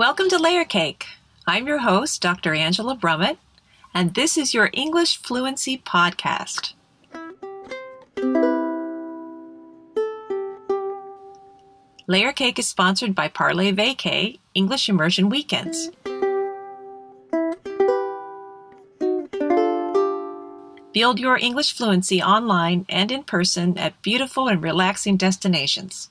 Welcome to Layer Cake. I'm your host, Dr. Angela Brummett, and this is your English Fluency Podcast. Layer Cake is sponsored by Parlay Vacay English Immersion Weekends. Build your English fluency online and in person at beautiful and relaxing destinations.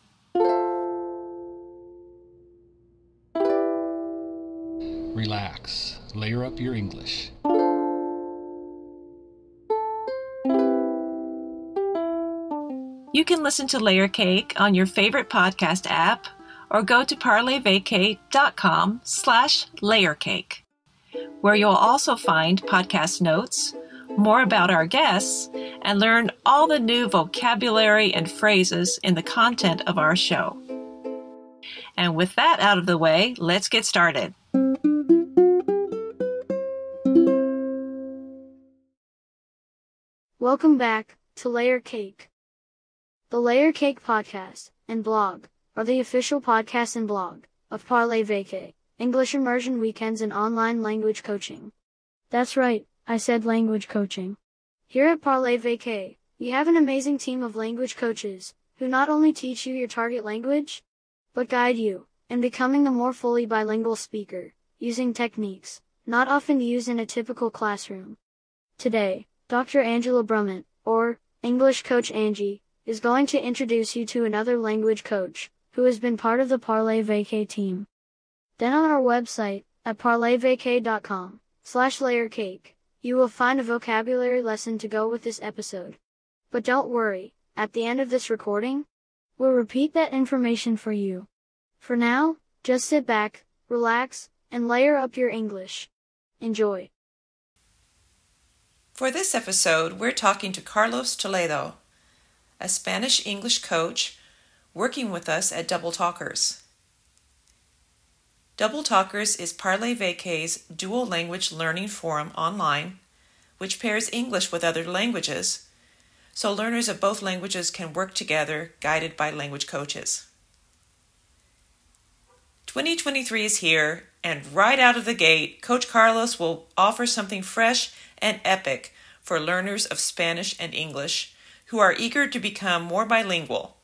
Relax. Layer up your English. You can listen to Layer Cake on your favorite podcast app or go to parlayvacay.com slash layercake, where you'll also find podcast notes, more about our guests, and learn all the new vocabulary and phrases in the content of our show. And with that out of the way, let's get started. Welcome back to Layer Cake. The Layer Cake podcast and blog are the official podcast and blog of Parlay Vacay, English immersion weekends and online language coaching. That's right, I said language coaching. Here at Parlay Vacay, we have an amazing team of language coaches who not only teach you your target language, but guide you in becoming a more fully bilingual speaker using techniques not often used in a typical classroom. Today, Dr. Angela Brummett, or English Coach Angie, is going to introduce you to another language coach who has been part of the Parlay Vacay team. Then on our website at parlayvacay.com slash layercake, you will find a vocabulary lesson to go with this episode. But don't worry, at the end of this recording, we'll repeat that information for you. For now, just sit back, relax, and layer up your English. Enjoy. For this episode, we're talking to Carlos Toledo, a Spanish English coach working with us at Double Talkers. Double Talkers is Parlay Vacay's dual language learning forum online, which pairs English with other languages, so learners of both languages can work together guided by language coaches. 2023 is here, and right out of the gate, Coach Carlos will offer something fresh and epic for learners of Spanish and English who are eager to become more bilingual.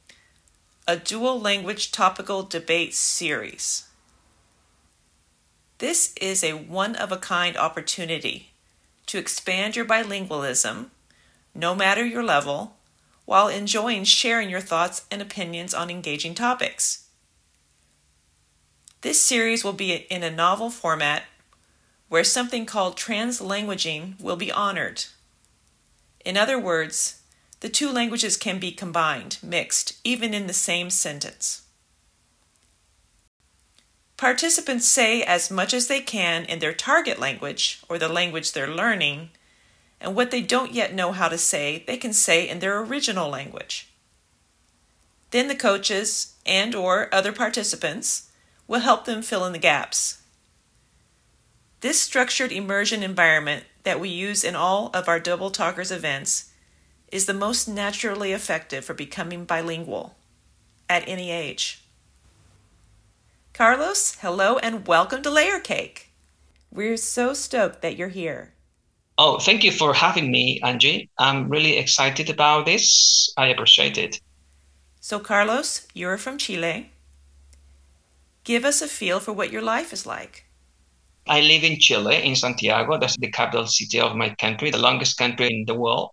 A dual language topical debate series. This is a one of a kind opportunity to expand your bilingualism, no matter your level, while enjoying sharing your thoughts and opinions on engaging topics. This series will be in a novel format where something called translanguaging will be honored. In other words, the two languages can be combined, mixed, even in the same sentence. Participants say as much as they can in their target language or the language they're learning, and what they don't yet know how to say, they can say in their original language. Then the coaches and or other participants will help them fill in the gaps. This structured immersion environment that we use in all of our Double Talkers events is the most naturally effective for becoming bilingual at any age. Carlos, hello and welcome to Layer Cake. We're so stoked that you're here. Oh, thank you for having me, Angie. I'm really excited about this. I appreciate it. So, Carlos, you're from Chile. Give us a feel for what your life is like. I live in Chile, in Santiago. That's the capital city of my country, the longest country in the world.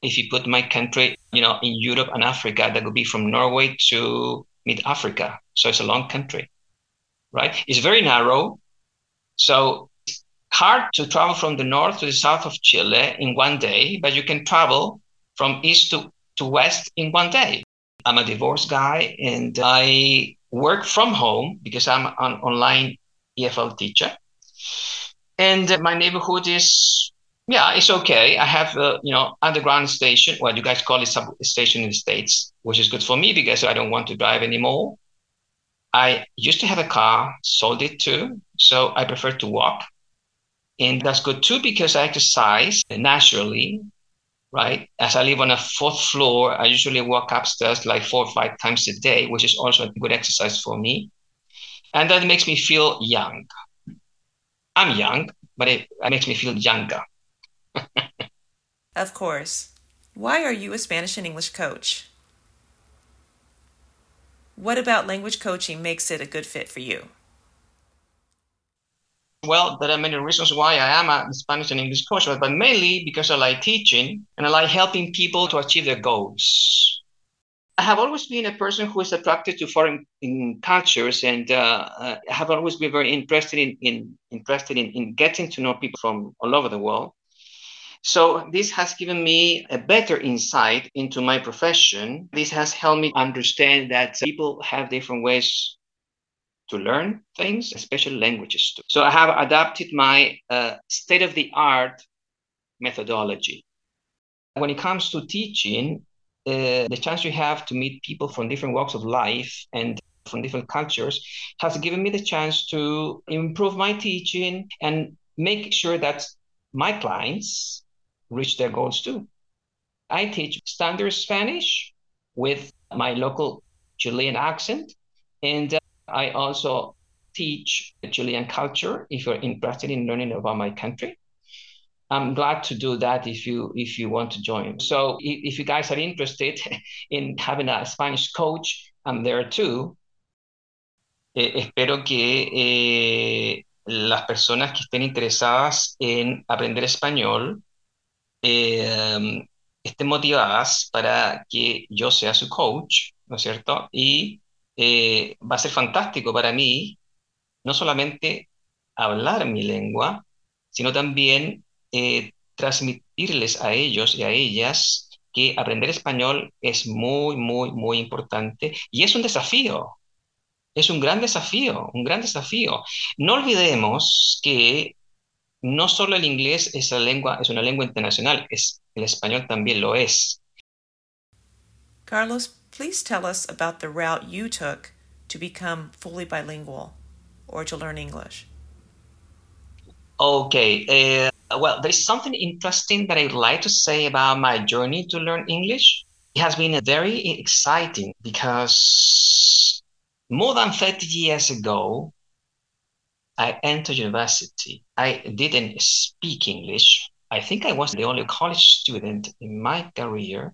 If you put my country, you know, in Europe and Africa, that would be from Norway to mid Africa. So it's a long country, right? It's very narrow. So it's hard to travel from the north to the south of Chile in one day, but you can travel from east to, to west in one day. I'm a divorced guy and I work from home because I'm an online EFL teacher. And uh, my neighborhood is, yeah, it's okay. I have a, you know, underground station. Well, you guys call it station in the States, which is good for me because I don't want to drive anymore. I used to have a car, sold it too. So I prefer to walk. And that's good too because I exercise naturally right? As I live on a fourth floor, I usually walk upstairs like four or five times a day, which is also a good exercise for me. And that makes me feel young. I'm young, but it, it makes me feel younger. of course. Why are you a Spanish and English coach? What about language coaching makes it a good fit for you? Well, there are many reasons why I am a Spanish and English coach, but mainly because I like teaching and I like helping people to achieve their goals. I have always been a person who is attracted to foreign cultures, and uh, I have always been very interested in, in interested in, in getting to know people from all over the world. So this has given me a better insight into my profession. This has helped me understand that people have different ways to learn things, especially languages too. So I have adapted my uh, state of the art methodology. When it comes to teaching, uh, the chance you have to meet people from different walks of life and from different cultures has given me the chance to improve my teaching and make sure that my clients reach their goals too. I teach standard Spanish with my local Chilean accent, and uh, I also teach Chilean culture if you're interested in learning about my country. I'm glad to do that if you if you want to join. So if, you guys are interested in having a Spanish coach, I'm there too. Eh, espero que eh, las personas que estén interesadas en aprender español eh, estén motivadas para que yo sea su coach, ¿no es cierto? Y eh, va a ser fantástico para mí no solamente hablar mi lengua, sino también eh, transmitirles a ellos y a ellas que aprender español es muy, muy, muy importante y es un desafío. Es un gran desafío, un gran desafío. No olvidemos que no solo el inglés es, la lengua, es una lengua internacional, es, el español también lo es. Carlos, please tell us about the route you took to become fully bilingual or to learn English. Okay. Uh, well, there's something interesting that I'd like to say about my journey to learn English. It has been very exciting because more than 30 years ago, I entered university. I didn't speak English. I think I was the only college student in my career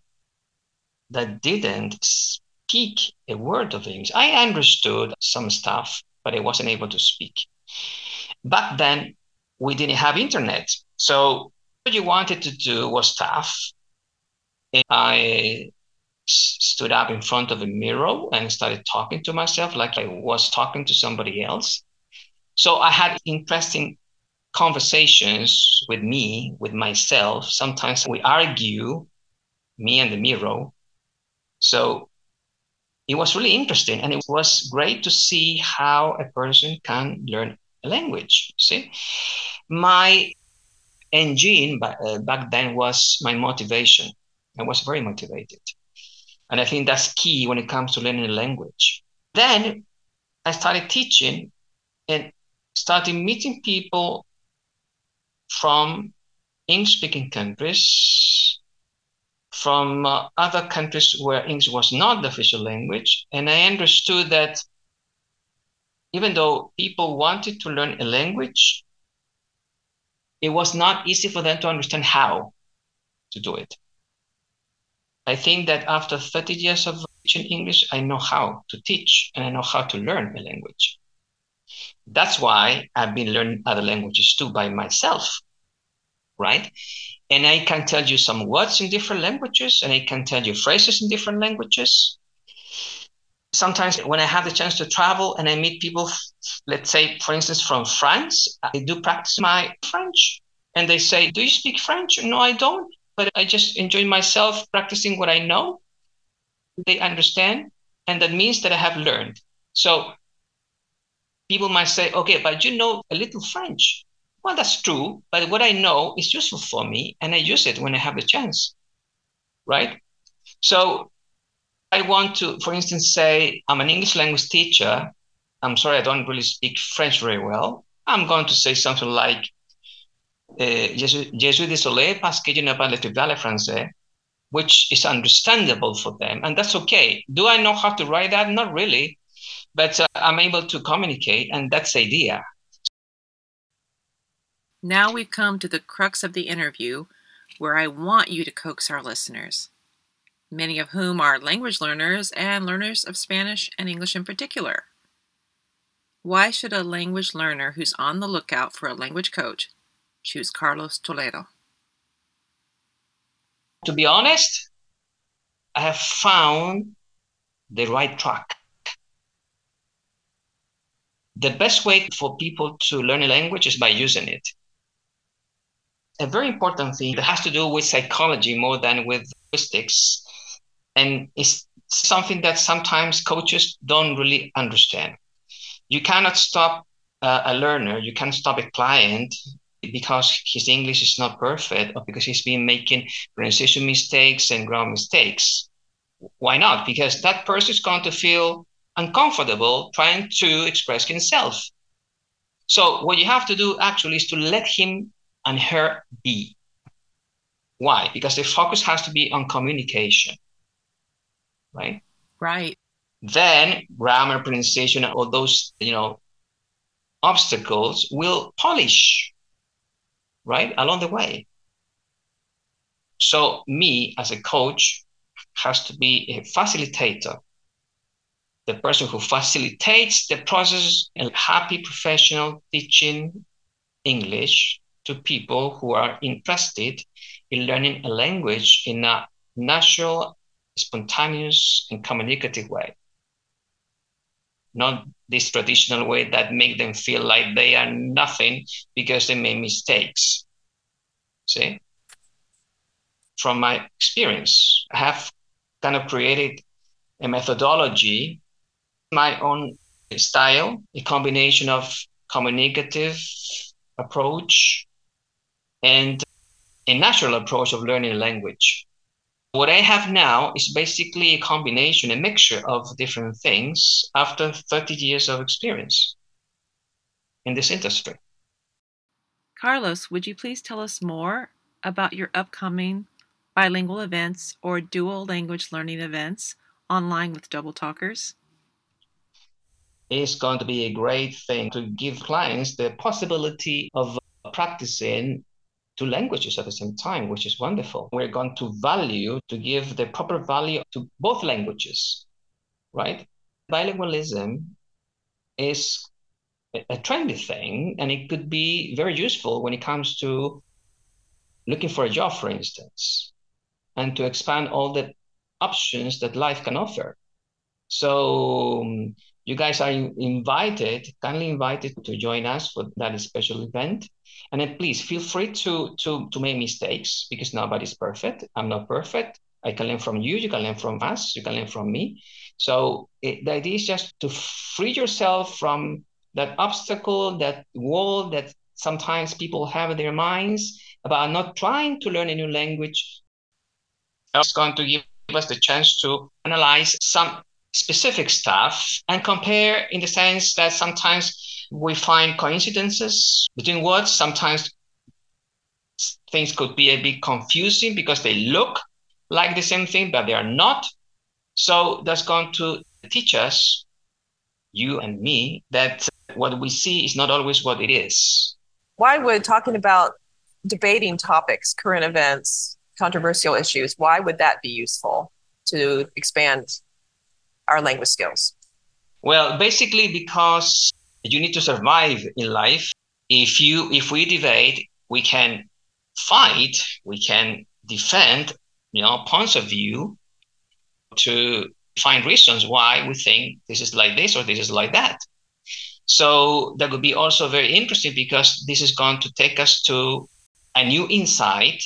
that didn't speak a word of English. I understood some stuff, but I wasn't able to speak. Back then, we didn't have internet. So what you wanted to do was tough. And I stood up in front of a mirror and started talking to myself like I was talking to somebody else. So I had interesting conversations with me, with myself. Sometimes we argue, me and the mirror. So it was really interesting and it was great to see how a person can learn a language. See, my engine uh, back then was my motivation. I was very motivated. And I think that's key when it comes to learning a language. Then I started teaching and started meeting people from English speaking countries, from uh, other countries where English was not the official language. And I understood that even though people wanted to learn a language, it was not easy for them to understand how to do it. I think that after 30 years of teaching English, I know how to teach and I know how to learn a language. That's why I've been learning other languages too by myself, right? And I can tell you some words in different languages and I can tell you phrases in different languages. Sometimes when I have the chance to travel and I meet people, let's say, for instance, from France, I do practice my French. And they say, Do you speak French? No, I don't. But I just enjoy myself practicing what I know. They understand. And that means that I have learned. So people might say, okay, but you know a little French. Well, that's true, but what I know is useful for me, and I use it when I have the chance, right? So I want to, for instance, say I'm an English language teacher. I'm sorry, I don't really speak French very well. I'm going to say something like, je, suis, désolé parce que je très bien le français, which is understandable for them, and that's okay. Do I know how to write that? Not really. but uh, I'm able to communicate, and that's the idea. Now we've come to the crux of the interview where I want you to coax our listeners, many of whom are language learners and learners of Spanish and English in particular. Why should a language learner who's on the lookout for a language coach choose Carlos Toledo? To be honest, I have found the right track. The best way for people to learn a language is by using it. A very important thing that has to do with psychology more than with linguistics, and it's something that sometimes coaches don't really understand. You cannot stop uh, a learner, you can't stop a client because his English is not perfect or because he's been making pronunciation mistakes and grammar mistakes. Why not? Because that person is going to feel uncomfortable trying to express himself. So what you have to do actually is to let him and her be. Why? Because the focus has to be on communication. Right? Right. Then grammar, pronunciation, all those, you know, obstacles will polish right along the way so me as a coach has to be a facilitator the person who facilitates the process a happy professional teaching english to people who are interested in learning a language in a natural spontaneous and communicative way not this traditional way that make them feel like they are nothing because they made mistakes. See? From my experience, I have kind of created a methodology, my own style, a combination of communicative approach and a natural approach of learning a language. What I have now is basically a combination, a mixture of different things after 30 years of experience in this industry. Carlos, would you please tell us more about your upcoming bilingual events or dual language learning events online with Double Talkers? It's going to be a great thing to give clients the possibility of practicing two languages at the same time, which is wonderful. We're going to value, to give the proper value to both languages, right? Bilingualism is a trendy thing, and it could be very useful when it comes to looking for a job, for instance, and to expand all the options that life can offer. So you guys are invited, kindly invited to join us for that special event. And then please feel free to to to make mistakes because nobody's perfect. I'm not perfect. I can learn from you. You can learn from us. You can learn from me. So it, the idea is just to free yourself from that obstacle, that wall that sometimes people have in their minds about not trying to learn a new language. It's going to give us the chance to analyze some specific stuff and compare in the sense that sometimes we find coincidences between words. Sometimes things could be a bit confusing because they look like the same thing, but they are not. So that's going to teach us, you and me, that what we see is not always what it is. Why would talking about debating topics, current events, controversial issues, why would that be useful to expand our language skills? Well, basically because you need to survive in life. If you if we debate, we can fight, we can defend, you know, points of view to find reasons why we think this is like this or this is like that. So that would be also very interesting because this is going to take us to a new insight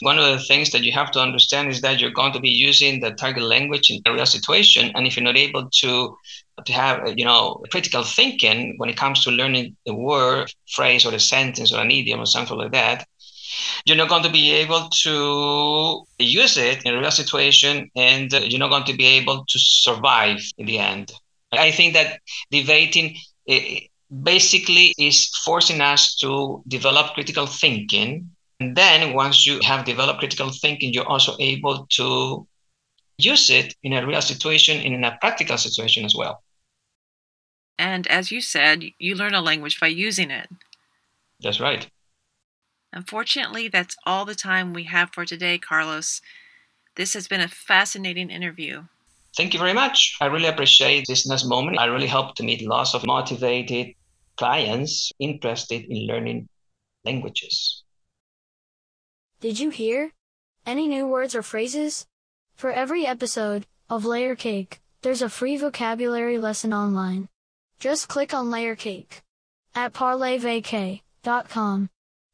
one of the things that you have to understand is that you're going to be using the target language in a real situation, and if you're not able to to have you know critical thinking when it comes to learning a word, phrase, or a sentence, or an idiom, or something like that, you're not going to be able to use it in a real situation, and you're not going to be able to survive in the end. I think that debating eh, basically is forcing us to develop critical thinking and then once you have developed critical thinking, you're also able to use it in a real situation, in a practical situation as well. And as you said, you learn a language by using it. That's right. Unfortunately, that's all the time we have for today, Carlos. This has been a fascinating interview. Thank you very much. I really appreciate this nice moment. I really hope to meet lots of motivated clients interested in learning languages. Did you hear? Any new words or phrases? For every episode of Layer Cake, there's a free vocabulary lesson online. Just click on Layer Cake at parlayvacay.com.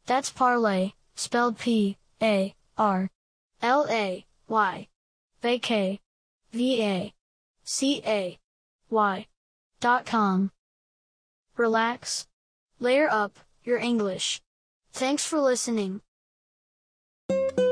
That's parlay, spelled P A R L A Y. V A C A Y. dot com. Relax. Layer up your English. Thanks for listening. Thank you.